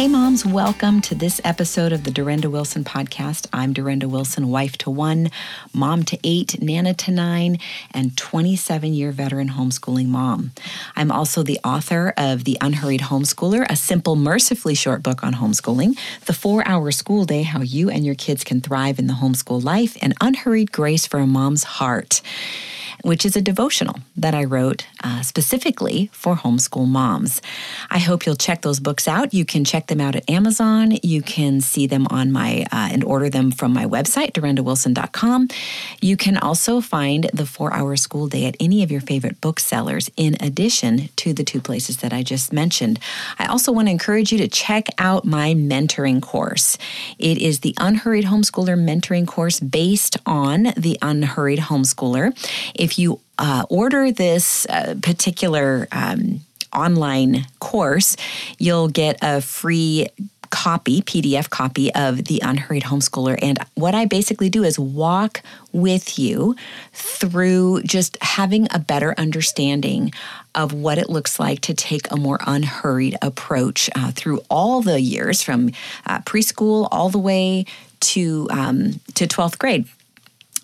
Hey, moms, welcome to this episode of the Durenda Wilson podcast. I'm Durenda Wilson, wife to one, mom to eight, nana to nine, and 27 year veteran homeschooling mom. I'm also the author of The Unhurried Homeschooler, a simple, mercifully short book on homeschooling, The Four Hour School Day How You and Your Kids Can Thrive in the Homeschool Life, and Unhurried Grace for a Mom's Heart which is a devotional that I wrote uh, specifically for homeschool moms. I hope you'll check those books out. You can check them out at Amazon. You can see them on my uh, and order them from my website, durendawilson.com. You can also find the four hour school day at any of your favorite booksellers, in addition to the two places that I just mentioned. I also want to encourage you to check out my mentoring course. It is the Unhurried Homeschooler mentoring course based on the Unhurried Homeschooler. If if you uh, order this uh, particular um, online course, you'll get a free copy, PDF copy of The Unhurried Homeschooler. And what I basically do is walk with you through just having a better understanding of what it looks like to take a more unhurried approach uh, through all the years from uh, preschool all the way to um, to 12th grade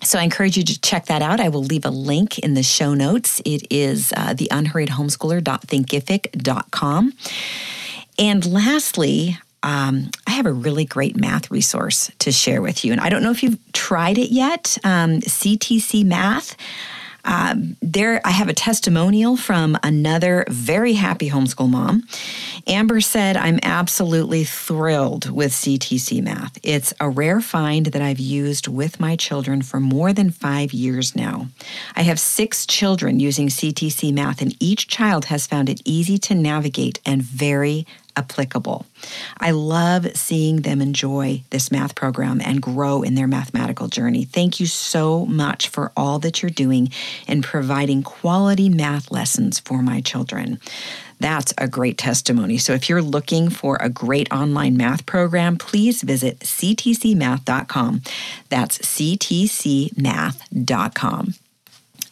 so I encourage you to check that out. I will leave a link in the show notes. It is uh, the unhurriedhomeschooler.thinkific.com. And lastly, um, I have a really great math resource to share with you. And I don't know if you've tried it yet, um, CTC Math. Um, there, I have a testimonial from another very happy homeschool mom. Amber said, I'm absolutely thrilled with CTC Math. It's a rare find that I've used with my children for more than five years now. I have six children using CTC Math, and each child has found it easy to navigate and very applicable. I love seeing them enjoy this math program and grow in their mathematical journey. Thank you so much for all that you're doing in providing quality math lessons for my children. That's a great testimony. So, if you're looking for a great online math program, please visit ctcmath.com. That's ctcmath.com.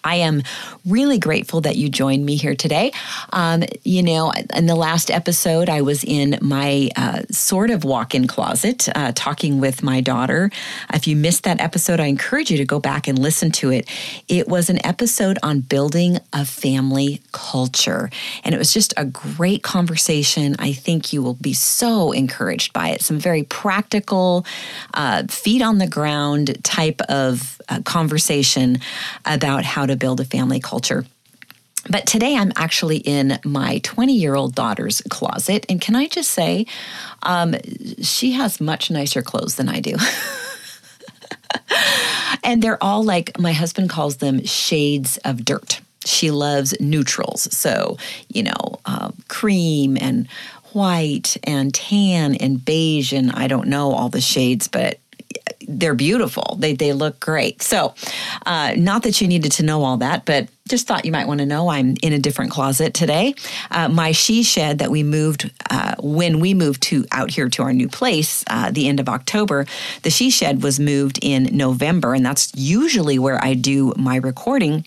I am really grateful that you joined me here today. Um, you know, in the last episode, I was in my uh, sort of walk in closet uh, talking with my daughter. If you missed that episode, I encourage you to go back and listen to it. It was an episode on building a family culture, and it was just a great conversation. I think you will be so encouraged by it. Some very practical, uh, feet on the ground type of uh, conversation about how to build a family culture. But today I'm actually in my 20 year old daughter's closet. And can I just say, um, she has much nicer clothes than I do. and they're all like, my husband calls them shades of dirt. She loves neutrals. So, you know, uh, cream and white and tan and beige. And I don't know all the shades, but they're beautiful. They they look great. So, uh, not that you needed to know all that, but just thought you might want to know I'm in a different closet today. Uh, my she shed that we moved uh, when we moved to out here to our new place, uh, the end of October. The she shed was moved in November, and that's usually where I do my recording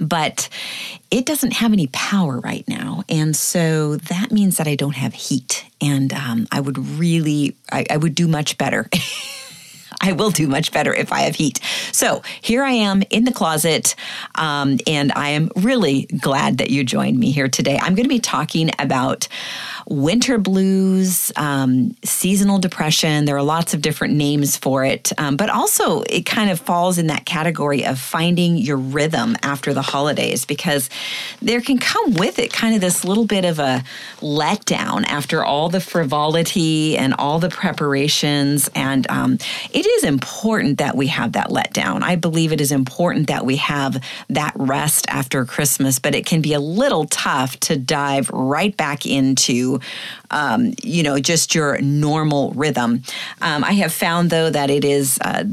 but it doesn't have any power right now. And so that means that I don't have heat. And um, I would really, I, I would do much better I will do much better if I have heat. So here I am in the closet, um, and I am really glad that you joined me here today. I'm going to be talking about winter blues, um, seasonal depression. There are lots of different names for it, um, but also it kind of falls in that category of finding your rhythm after the holidays because there can come with it kind of this little bit of a letdown after all the frivolity and all the preparations. And um, it is important that we have that letdown. I believe it is important that we have that rest after Christmas, but it can be a little tough to dive right back into um, you know, just your normal rhythm. Um, I have found, though, that it is. Uh,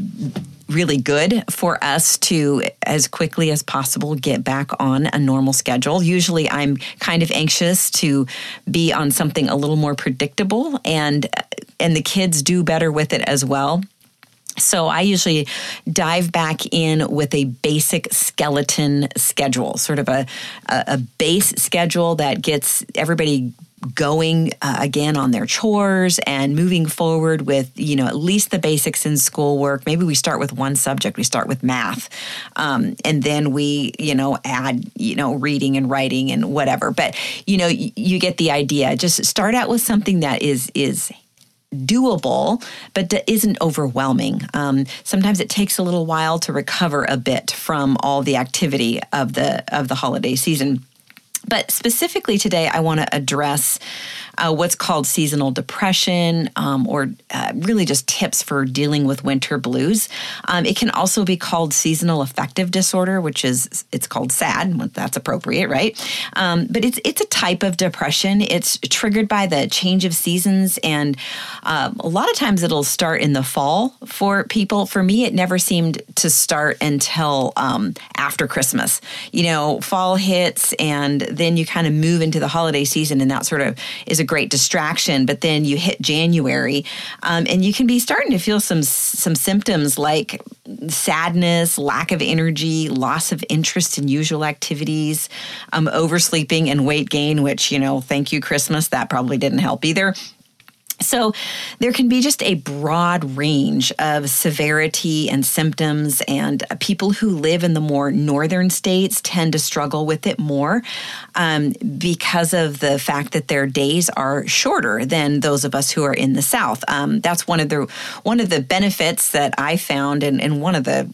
really good for us to, as quickly as possible, get back on a normal schedule. Usually, I'm kind of anxious to be on something a little more predictable, and and the kids do better with it as well. So I usually dive back in with a basic skeleton schedule, sort of a, a, base schedule that gets everybody going uh, again on their chores and moving forward with you know at least the basics in schoolwork maybe we start with one subject we start with math um, and then we you know add you know reading and writing and whatever. But you know you, you get the idea. Just start out with something that is is doable, but isn't overwhelming. Um, sometimes it takes a little while to recover a bit from all the activity of the of the holiday season. But specifically today, I want to address uh, what's called seasonal depression, um, or uh, really just tips for dealing with winter blues. Um, it can also be called seasonal affective disorder, which is it's called SAD. That's appropriate, right? Um, but it's it's a type of depression. It's triggered by the change of seasons, and uh, a lot of times it'll start in the fall for people. For me, it never seemed to start until um, after Christmas. You know, fall hits, and then you kind of move into the holiday season, and that sort of is a great distraction. But then you hit January, um, and you can be starting to feel some some symptoms like sadness, lack of energy, loss of interest in usual activities, um, oversleeping, and weight gain. Which you know, thank you Christmas, that probably didn't help either. So, there can be just a broad range of severity and symptoms, and people who live in the more northern states tend to struggle with it more um, because of the fact that their days are shorter than those of us who are in the south. Um, that's one of the one of the benefits that I found, and, and one of the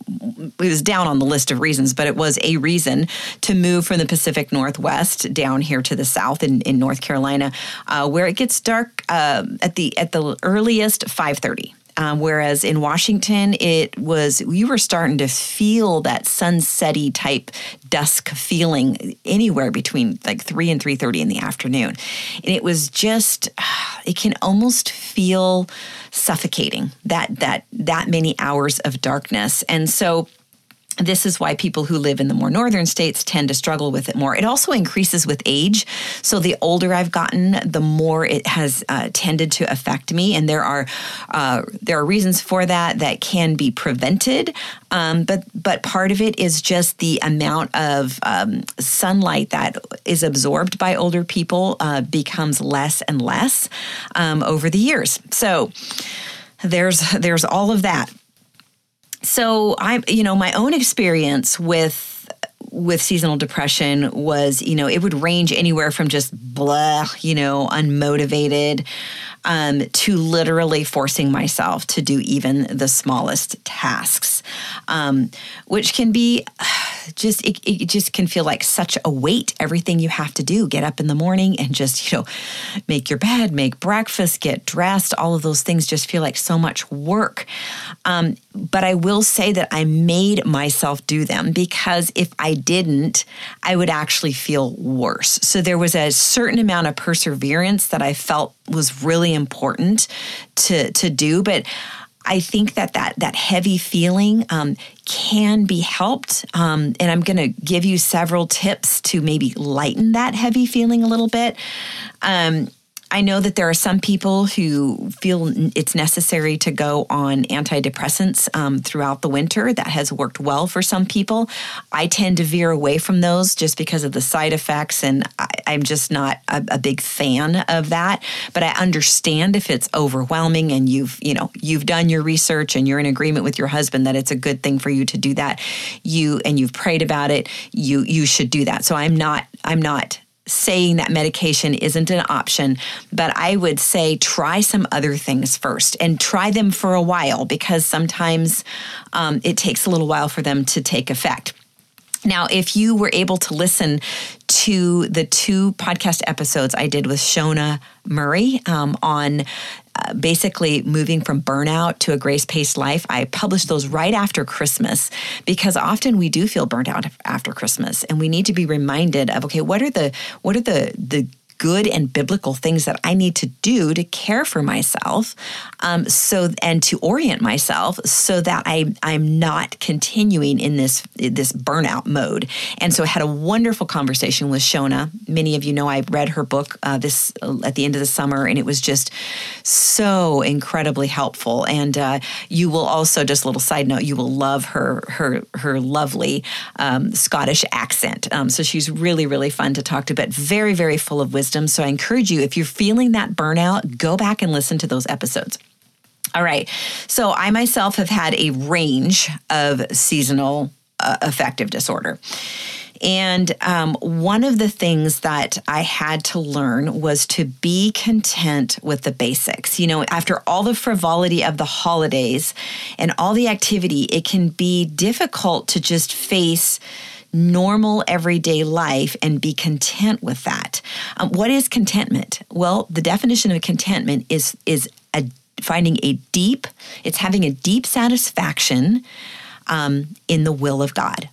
it was down on the list of reasons, but it was a reason to move from the Pacific Northwest down here to the south in, in North Carolina, uh, where it gets dark uh, at at the at the earliest 5:30. Um, whereas in Washington, it was you were starting to feel that sunsetty type dusk feeling anywhere between like three and three thirty in the afternoon, and it was just it can almost feel suffocating that that that many hours of darkness, and so this is why people who live in the more northern states tend to struggle with it more. It also increases with age. So the older I've gotten, the more it has uh, tended to affect me, and there are uh, there are reasons for that that can be prevented. Um, but but part of it is just the amount of um, sunlight that is absorbed by older people uh, becomes less and less um, over the years. So there's there's all of that so I, you know, my own experience with with seasonal depression was, you know, it would range anywhere from just blah, you know, unmotivated, um, to literally forcing myself to do even the smallest tasks, um, which can be just it, it just can feel like such a weight. Everything you have to do, get up in the morning and just you know make your bed, make breakfast, get dressed. All of those things just feel like so much work. Um, but I will say that I made myself do them because if I didn't, I would actually feel worse. So there was a certain amount of perseverance that I felt was really important to to do, but I think that that that heavy feeling um, can be helped, um, and I'm going to give you several tips to maybe lighten that heavy feeling a little bit. Um, I know that there are some people who feel it's necessary to go on antidepressants um, throughout the winter. That has worked well for some people. I tend to veer away from those just because of the side effects, and I, am just not a, a, big fan of that. But I understand if it's overwhelming and you've you know you've done your research and you're in agreement with your husband that it's a good thing for you to do that. You and you've prayed about it. You you should do that. So I'm not I'm not saying that medication isn't an option, but I would say try some other things first and try them for a while because sometimes um, it takes a little while for them to take effect. Now, if you were able to listen to the two podcast episodes I did with Shona Murray um, on basically moving from burnout to a grace paced life. I published those right after Christmas because often we do feel burnt out after Christmas, and we need to be reminded of okay, what are the what are the the good and biblical things that I need to do to care for myself, um, so and to orient myself so that I I'm not continuing in this this burnout mode. And so I had a wonderful conversation with Shona. Many of you know I read her book uh, this uh, at the end of the summer, and it was just so incredibly helpful. And uh, you will also just a little side note, you will love her her her lovely um, Scottish accent. Um, so she's really really fun to talk to, but very very full of wisdom system. So I encourage you, if you're feeling that burnout, go back and listen to those episodes. All right. So I myself have had a range of seasonal uh, affective disorder. And um, one of the things that I had to learn was to be content with the basics. You know, after all the frivolity of the holidays and all the activity, it can be difficult to just face normal everyday life and be content with that. Um, what is contentment? Well, the definition of contentment is is a, finding a deep. It's having a deep satisfaction um, in the will of God.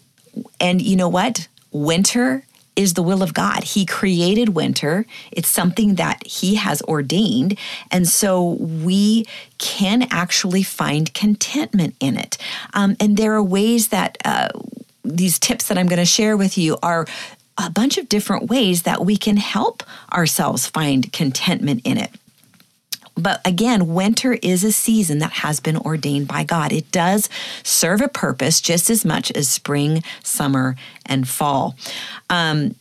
And you know what? winter is the will of God. He created winter. It's something that He has ordained. And so we can actually find contentment in it. Um, and there are ways that uh, these tips that I'm going to share with you are a bunch of different ways that we can help ourselves find contentment in it. But again, winter is a season that has been ordained by God. It does serve a purpose just as much as spring, summer, and fall. Um,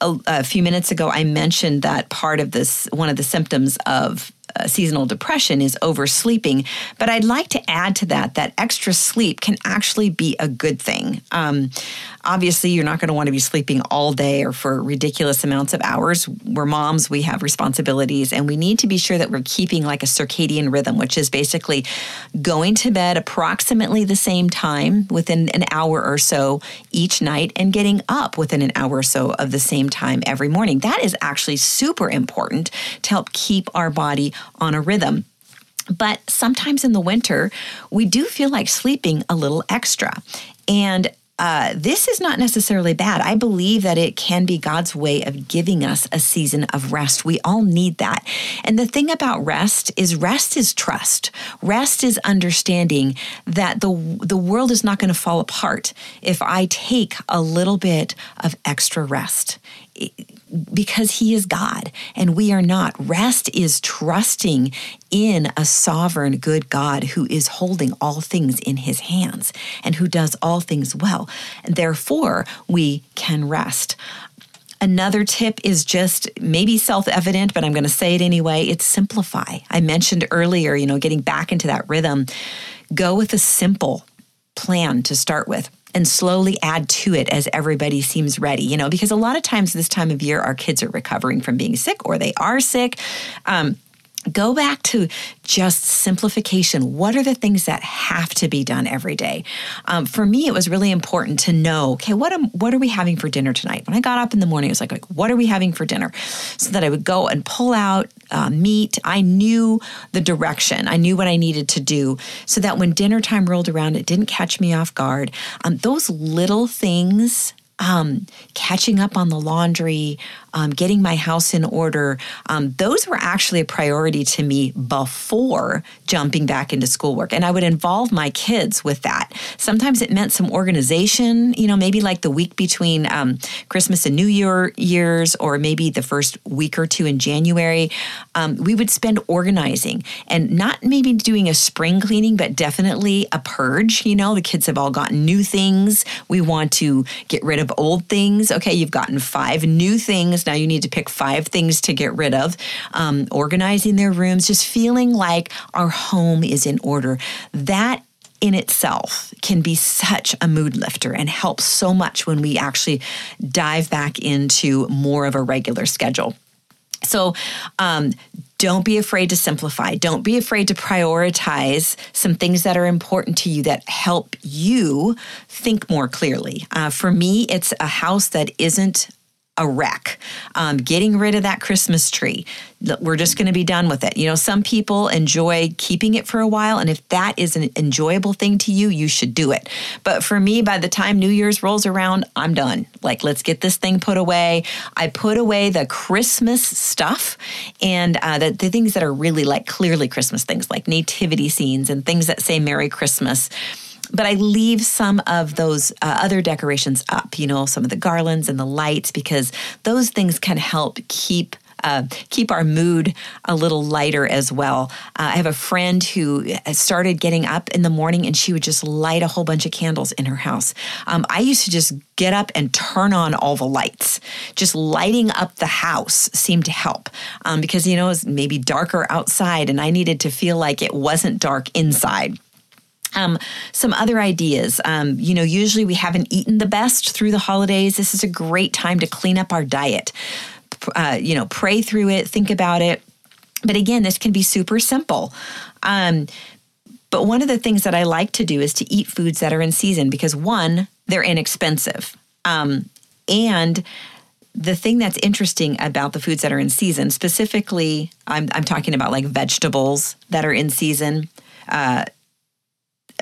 a, a, few minutes ago, I mentioned that part of this, one of the symptoms of seasonal depression is oversleeping. But I'd like to add to that that extra sleep can actually be a good thing. Um, obviously, you're not going to want to be sleeping all day or for ridiculous amounts of hours. We're moms, we have responsibilities, and we need to be sure that we're keeping like a circadian rhythm, which is basically going to bed approximately the same time within an hour or so each night and getting up within an hour or so of the same time every morning. That is actually super important to help keep our body on a rhythm. But sometimes in the winter, we do feel like sleeping a little extra. And uh, this is not necessarily bad. I believe that it can be God's way of giving us a season of rest. We all need that. And the thing about rest is rest is trust. Rest is understanding that the the world is not going to fall apart if I take a little bit of extra rest because he is God and we are not. Rest is trusting in a sovereign, good God who is holding all things in his hands and who does all things well. Therefore, we can rest. Another tip is just maybe self evident, but I'm going to say it anyway. It's simplify. I mentioned earlier, you know, getting back into that rhythm. Go with a simple plan to start with and slowly add to it as everybody seems ready, you know, because a lot of times this time of year, our kids are recovering from being sick or they are sick. Um, go back to just simplification. What are the things that have to be done every day? Um, for me, it was really important to know, okay, what am, what are we having for dinner tonight? When I got up in the morning, it was like, like what are we having for dinner? So that I would go and pull out uh, meat. I knew the direction. I knew what I needed to do, so that when dinner time rolled around, it didn't catch me off guard. Um, those little things um, catching up on the laundry, um, getting my house in order, um, those were actually a priority to me before jumping back into schoolwork. And I would involve my kids with that. Sometimes it meant some organization, you know, maybe like the week between um, Christmas and New Year years, or maybe the first week or two in January. Um, we would spend organizing and not maybe doing a spring cleaning, but definitely a purge. You know, the kids have all gotten new things. We want to get rid of old things. Okay, you've gotten five new things now you need to pick five things to get rid of. Um, organizing their rooms, just feeling like our home is in order. That in itself can be such a mood lifter and helps so much when we actually dive back into more of a regular schedule. So, um, don't be afraid to simplify. Don't be afraid to prioritize some things that are important to you that help you think more clearly. Uh, for me, it's a house that isn't a wreck. Um, getting rid of that Christmas tree. We're just going to be done with it. You know, some people enjoy keeping it for a while, and if that is an enjoyable thing to you, you should do it. But for me, by the time New Year's rolls around, I'm done. Like, let's get this thing put away. I put away the Christmas stuff and uh, the, the things that are really like clearly Christmas things, like nativity scenes and things that say Merry Christmas but I leave some of those uh, other decorations up, you know, some of the garlands and the lights, because those things can help keep uh, keep our mood a little lighter as well. Uh, I have a friend who started getting up in the morning and she would just light a whole bunch of candles in her house. Um, I used to just get up and turn on all the lights. Just lighting up the house seemed to help um, because, you know, it was maybe darker outside and I needed to feel like it wasn't dark inside. Um, some other ideas. Um, you know, usually we haven't eaten the best through the holidays. This is a great time to clean up our diet. Uh, you know, pray through it, think about it. But again, this can be super simple. Um, but one of the things that I like to do is to eat foods that are in season because one, they're inexpensive. Um, and the thing that's interesting about the foods that are in season, specifically, I'm, I'm talking about like vegetables that are in season. Uh,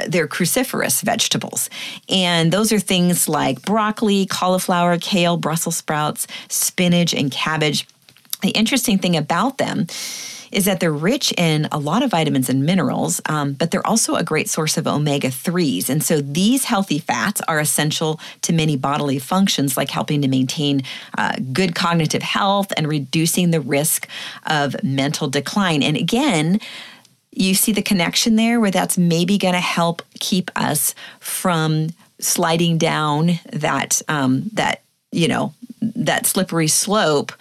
they're cruciferous vegetables. And those are things like broccoli, cauliflower, kale, Brussels sprouts, spinach, and cabbage. The interesting thing about them is that they're rich in a lot of vitamins and minerals, um, but they're also a great source of omega 3s. And so these healthy fats are essential to many bodily functions, like helping to maintain uh, good cognitive health and reducing the risk of mental decline. And again, you see the connection there where that's maybe going to help keep us from sliding down that um, that you know that slippery slope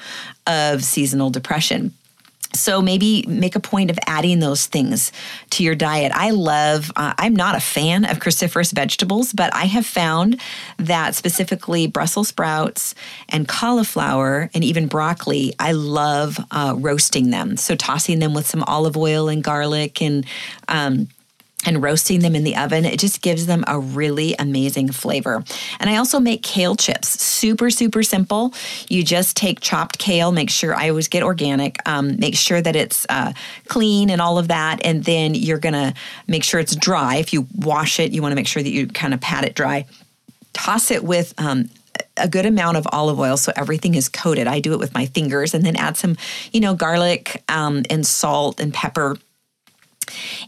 of seasonal depression so maybe make a point of adding those things to your diet. I love, uh, I'm not a fan of cruciferous vegetables, but I have found that specifically Brussels sprouts and cauliflower and even broccoli, I love uh, roasting them. So tossing them with some olive oil and garlic and um, and roasting them in the oven, it just gives them a really amazing flavor. And I also make kale chips. Super, super simple. You just take chopped kale, make sure I always get organic, um, make sure that it's uh, clean and all of that. And then you're to make sure it's dry. If you wash it, you want to make sure that you kind of pat it dry. Toss it with um, a good amount of olive oil so everything is coated. I do it with my fingers and then add some, you know, garlic um, and salt and pepper.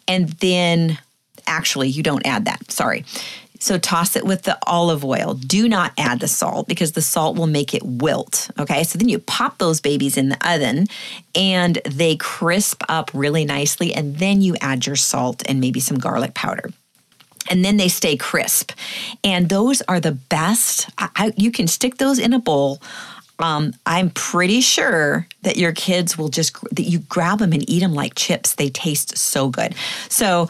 And then actually, you don't add that. Sorry. So toss it with the olive oil. Do not add the salt because the salt will make it wilt. Okay. So then you pop those babies in the oven and they crisp up really nicely. And then you add your salt and maybe some garlic powder and then they stay crisp. And those are the best. I, you can stick those in a bowl. Um, I'm pretty sure that your kids will just that you grab them and eat them like chips. They taste so good. So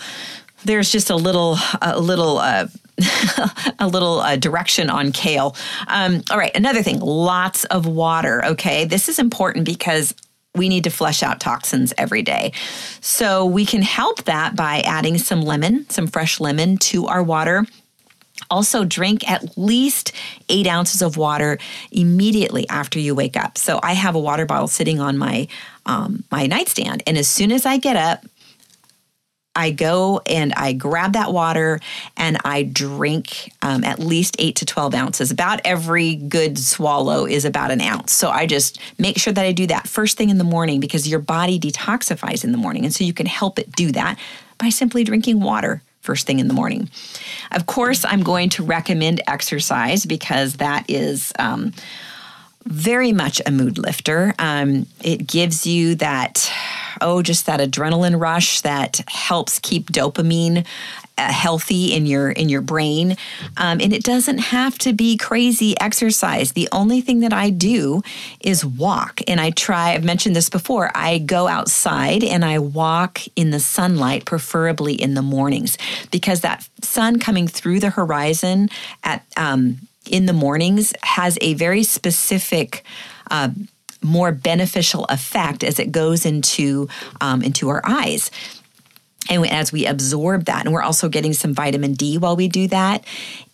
there's just a little a little uh, a little uh, direction on kale. Um, all right, another thing, lots of water. Okay, this is important because we need to flush out toxins every day. So we can help that by adding some lemon, some fresh lemon to our water. Also, drink at least eight ounces of water immediately after you wake up. So I have a water bottle sitting on my um, my nightstand, and as soon as I get up, I go and I grab that water and I drink um, at least eight to 12 ounces. About every good swallow is about an ounce. So I just make sure that I do that first thing in the morning because your body detoxifies in the morning. And so you can help it do that by simply drinking water first thing in the morning. Of course, I'm going to recommend exercise because that is. Um, very much a mood lifter. Um, it gives you that oh, just that adrenaline rush that helps keep dopamine uh, healthy in your in your brain. Um, and it doesn't have to be crazy exercise. The only thing that i do is walk. And i try i've mentioned this before i go outside and i walk in the sunlight preferably in the mornings because that sun coming through the horizon at um, in the mornings has a very specific uh, more beneficial effect as it goes into um, into our eyes. And as we absorb that and we're also getting some vitamin d while we do that.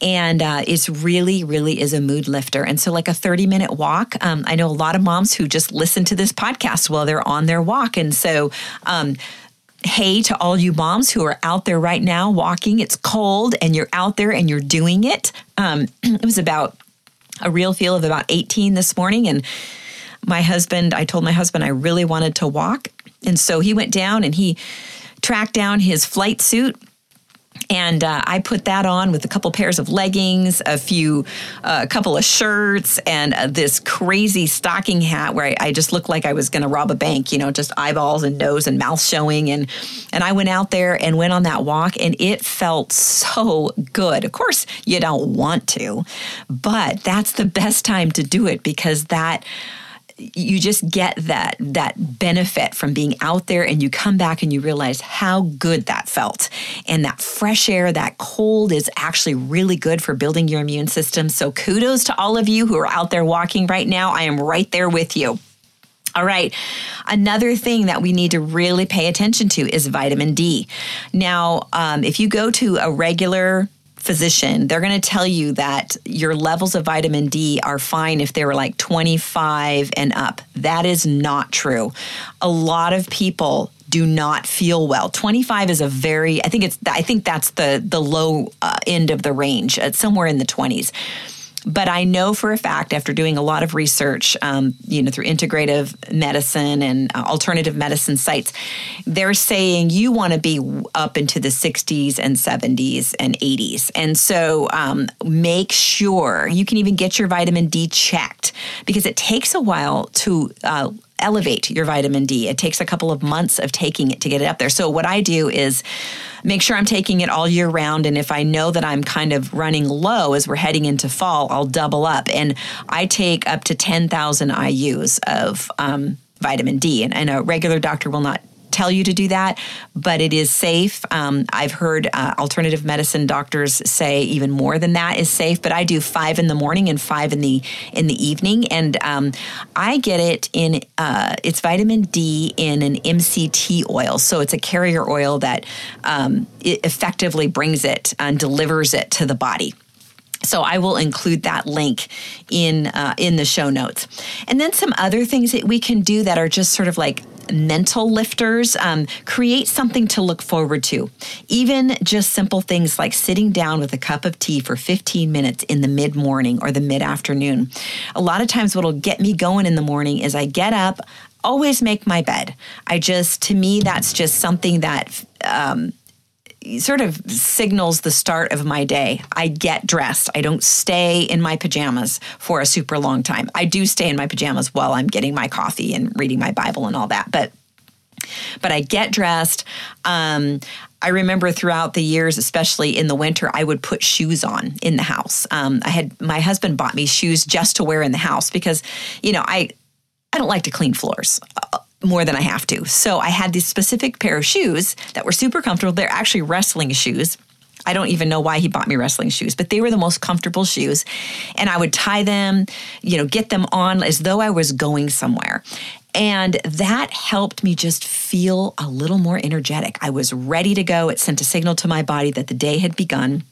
And uh, it's really really is a mood lifter. And so like a 30 minute walk um, i know a lot of moms who just listen to this podcast while they're on their walk. And so um, hey to all you moms who are out there right now walking. It's cold and you're out there and you're doing it. Um, it was about a real feel of about 18 this morning. And my husband, I told my husband I really wanted to walk. And so he went down and he tracked down his flight suit and uh, I put that on with a couple pairs of leggings, a few, uh, a couple of shirts, and uh, this crazy stocking hat where I, I just looked like I was going to rob a bank. You know, just eyeballs and nose and mouth showing, and and I went out there and went on that walk, and it felt so good. Of course, you don't want to, but that's the best time to do it because that you just get that that benefit from being out there and you come back and you realize how good that felt and that fresh air that cold is actually really good for building your immune system so kudos to all of you who are out there walking right now i am right there with you all right. Another thing that we need to really pay attention to is vitamin D. Now, um, if you go to a regular physician, they're going to tell you that your levels of vitamin D are fine if they were like 25 and up. That is not true. A lot of people do not feel well. 25 is a very I think it's I think that's the the low uh, end of the range. It's somewhere in the 20s. But I know for a fact, after doing a lot of research, um, you know, through integrative medicine and uh, alternative medicine sites, they're saying you want to be up into the 60s and 70s and 80s. And so um, make sure you can even get your vitamin D checked because it takes a while to. Uh, elevate your vitamin D. It takes a couple of months of taking it to get it up there. So, what I do is make sure I'm taking it all year round. And if I know that I'm kind of running low as we're heading into fall, I'll double up. And I take up to 10,000 IUs of um, vitamin D. And, and a regular doctor will not tell you to do that, but it is safe. Um, I've heard uh, alternative medicine doctors say even more than that is safe. But I do five in the morning and five in the in the evening, and um, I get it in uh, it's vitamin D in an MCT oil. So it's a carrier oil that um, effectively brings it and delivers it to the body. So I will include that link in uh, in the show notes, and then some other things that we can do that are just sort of like mental lifters. Um, create something to look forward to. Even just simple things like sitting down with a cup of tea for 15 minutes in the mid morning or the mid afternoon. A lot of times, what'll get me going in the morning is I get up, always make my bed. I just, to me, that's just something that. Um, sort of signals the start of my day. I get dressed. I don't stay in my pajamas for a super long time. I do stay in my pajamas while I'm getting my coffee and reading my Bible and all that. But but I get dressed. Um, I remember throughout the years, especially in the winter, I would put shoes on in the house. Um, I had my husband bought me shoes just to wear in the house because, you know, I I don't like to clean floors more than I have to. So I had this specific pair of shoes that were super comfortable. They're actually wrestling shoes. I don't even know why he bought me wrestling shoes, but they were the most comfortable shoes. And I would tie them, you know, get them on as though I was going somewhere. And that helped me just feel a little more energetic. I was ready to go. It sent a signal to my body that the day had begun.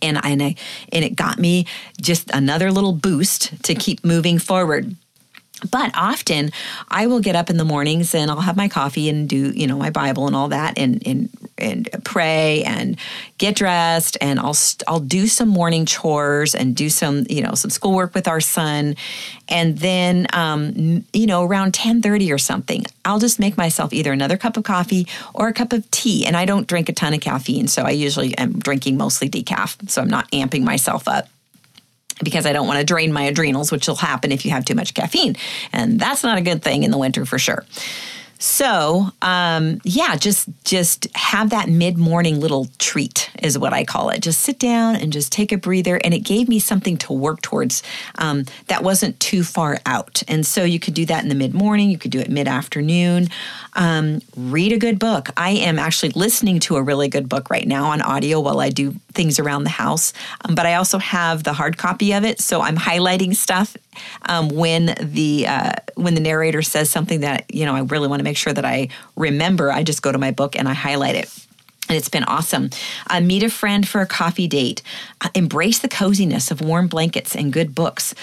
And and, I, and it got me just another little boost to keep moving forward. But often I will get up in the mornings and I'll have my coffee and do, you know, my Bible and all that and and and pray and get dressed and I'll I'll do some morning chores and do some, you know, some schoolwork with our son. And then um, you know, around 10:30 or something, I'll just make myself either another cup of coffee or a cup of tea. And I don't drink a ton of caffeine, so I usually am drinking mostly decaf, so I'm not amping myself up because I don't want to drain my adrenals, which will happen if you have too much caffeine. And that's not a good thing in the winter for sure. So, um, yeah, just just have that mid morning little treat is what I call it. Just sit down and just take a breather, and it gave me something to work towards um, that wasn't too far out. And so you could do that in the mid morning. You could do it mid afternoon. Um, read a good book. I am actually listening to a really good book right now on audio while I do things around the house. Um, but I also have the hard copy of it, so I'm highlighting stuff um, when the uh, when the narrator says something that you know I really want to make sure that I remember. I just go to my book and I highlight it. And it's been awesome. Uh, meet a friend for a coffee date. Uh, embrace the coziness of warm blankets and good books.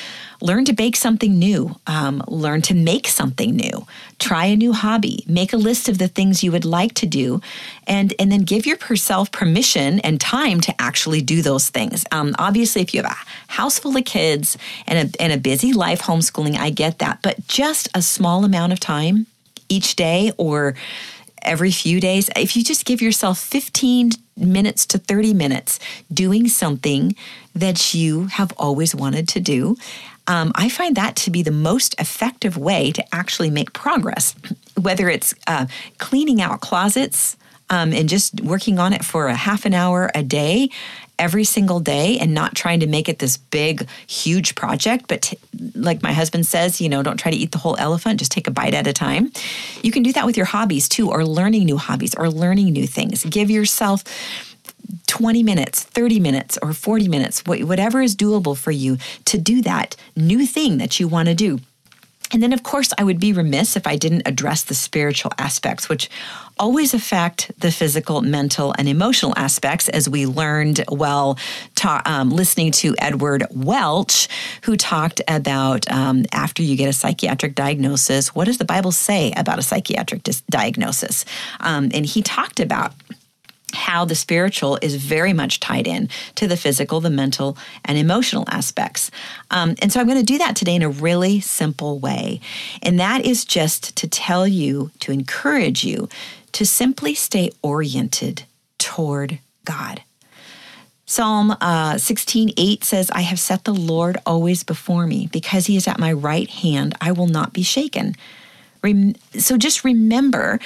Learn to bake something new. Um, learn to make something new. Try a new hobby. Make a list of the things you would like to do, and and then give yourself permission and time to actually do those things. Um, obviously, if you have a house full of kids and a, and a busy life homeschooling, I get that. But just a small amount of time each day or every few days, if you just give yourself 15 minutes to 30 minutes doing something that you have always wanted to do. Um, I find that to be the most effective way to actually make progress, whether it's uh, cleaning out closets. Um, and just working on it for a half an hour a day every single day and not trying to make it this big, huge project. But t- like my husband says, you know, don't try to eat the whole elephant, just take a bite at a time. You can do that with your hobbies too, or learning new hobbies or learning new things. Give yourself 20 minutes, 30 minutes, or 40 minutes, whatever is doable for you to do that new thing that you want to do. And then, of course, I would be remiss if I didn't address the spiritual aspects, which always affect the physical, mental, and emotional aspects, as we learned while ta- um, listening to Edward Welch, who talked about um, after you get a psychiatric diagnosis, what does the Bible say about a psychiatric dis- diagnosis? Um, and he talked about how the spiritual is very much tied in to the physical, the mental, and emotional aspects. Um, and so I'm going to do that today in a really simple way. And that is just to tell you, to encourage you to simply stay oriented toward God. Psalm uh, 16, 8 says, I have set the Lord always before me. Because he is at my right hand, I will not be shaken. So just remember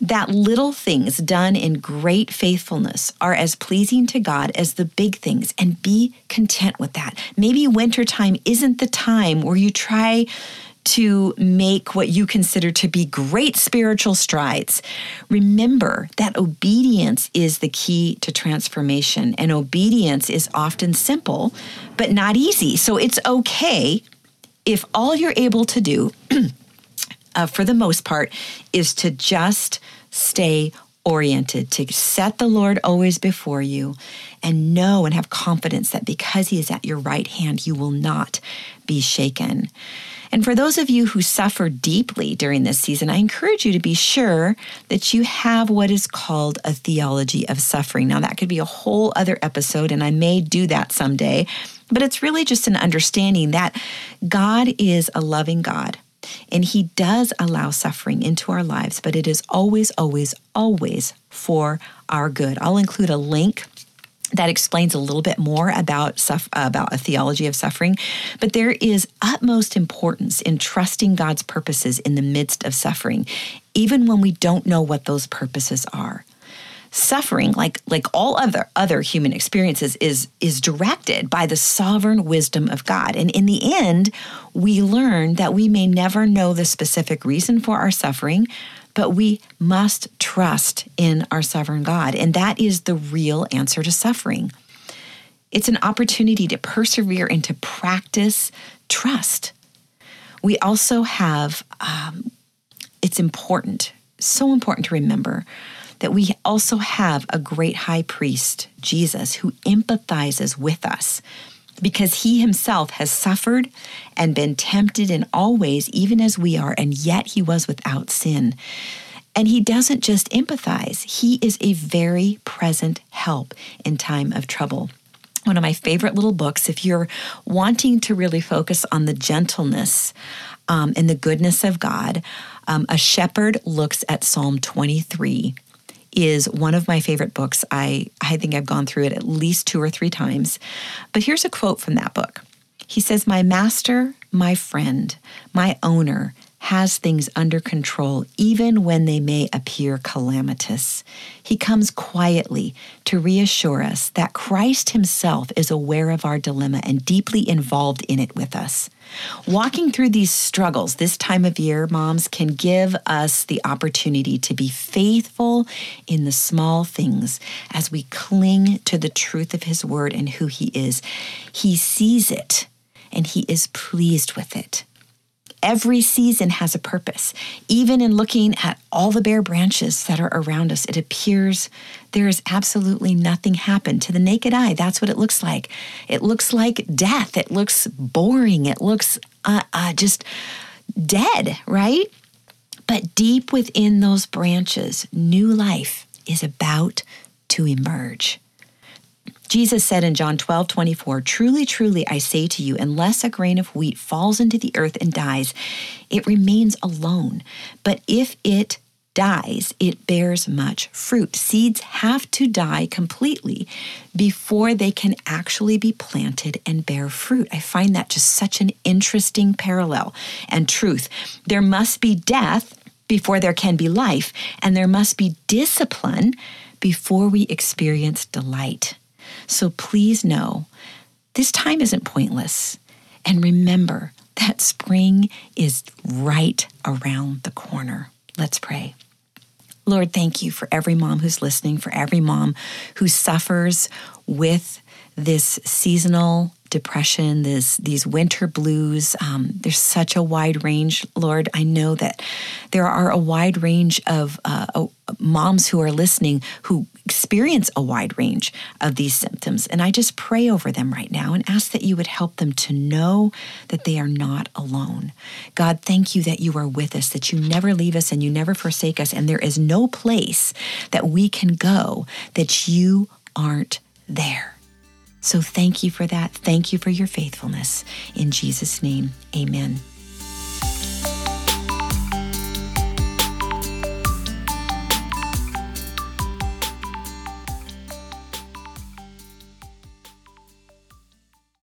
that little things done in great faithfulness are as pleasing to God as the big things, and be content with that. Maybe wintertime isn't the time where you try to make what you consider to be great spiritual strides. Remember that obedience is the key to transformation, and obedience is often simple, but not easy. So it's okay if all you're able to do uh, for the most part, is to just stay oriented, to set the Lord always before you and know and have confidence that because He is at your right hand, you will not be shaken. And for those of you who suffer deeply during this season, I encourage you to be sure that you have what is called a theology of suffering. Now, that could be a whole other episode, and I may do that someday, but it's really just an understanding that God is a loving God and He does allow suffering into our lives, but it is always, always, always for our good. I'll include a link that explains a little bit more about about a theology of suffering but there is utmost importance in trusting God's purposes in the midst of suffering even when we don't know what those purposes are suffering like like all other other human experiences is is directed by the sovereign wisdom of God. And in the end we learn that we may never know the specific reason for our suffering but we must trust in our sovereign God. And that is the real answer to suffering. It's an opportunity to persevere and to practice trust. We also have um, it's important so important to remember that we also have a great high priest, Jesus, who empathizes with us because he himself has suffered and been tempted in all ways, even as we are, and yet he was without sin. And he doesn't just empathize, he is a very present help in time of trouble. One of my favorite little books, if you're wanting to really focus on the gentleness um, and the goodness of God, um, A Shepherd Looks at Psalm 23 is one of my favorite books. I, I think I've gone through it at least two or three times. But here's a quote from that book. He says, My master, my friend, my owner has things under control, even when they may appear calamitous. He comes quietly to reassure us that Christ Himself is aware of our dilemma and deeply involved in it with us. Walking through these struggles this time of year, moms, can give us the opportunity to be faithful in the small things as we cling to the truth of His Word and who He is. He sees it and He is pleased with it. Every season has a purpose. Even in looking at all the bare branches that are around us, it appears there is absolutely nothing happened. To the naked eye, that's what it looks like. It looks like death. It looks boring. It looks uh, uh, just dead, right? But deep within those branches, new life is about to emerge. Jesus said in John 12, 24, Truly, truly, I say to you, unless a grain of wheat falls into the earth and dies, it remains alone. But if it dies, it bears much fruit. Seeds have to die completely before they can actually be planted and bear fruit. I find that just such an interesting parallel and truth. There must be death before there can be life, and there must be discipline before we experience delight. So please know this time isn't pointless. And remember that spring is right around the corner. Let's pray. Lord, thank you for every mom who's listening, for every mom who suffers with this seasonal depression, this these winter blues. Um, there's such a wide range, Lord. I know that there are a wide range of uh, moms who are listening who experience a wide range of these symptoms, and I just pray over them right now and ask that you would help them to know that they are not alone. God, thank you that you are with us, that you never leave us and you never forsake us, and there is no place that we can go that you aren't there. So thank you for that. Thank you for your faithfulness. In Jesus' name, amen.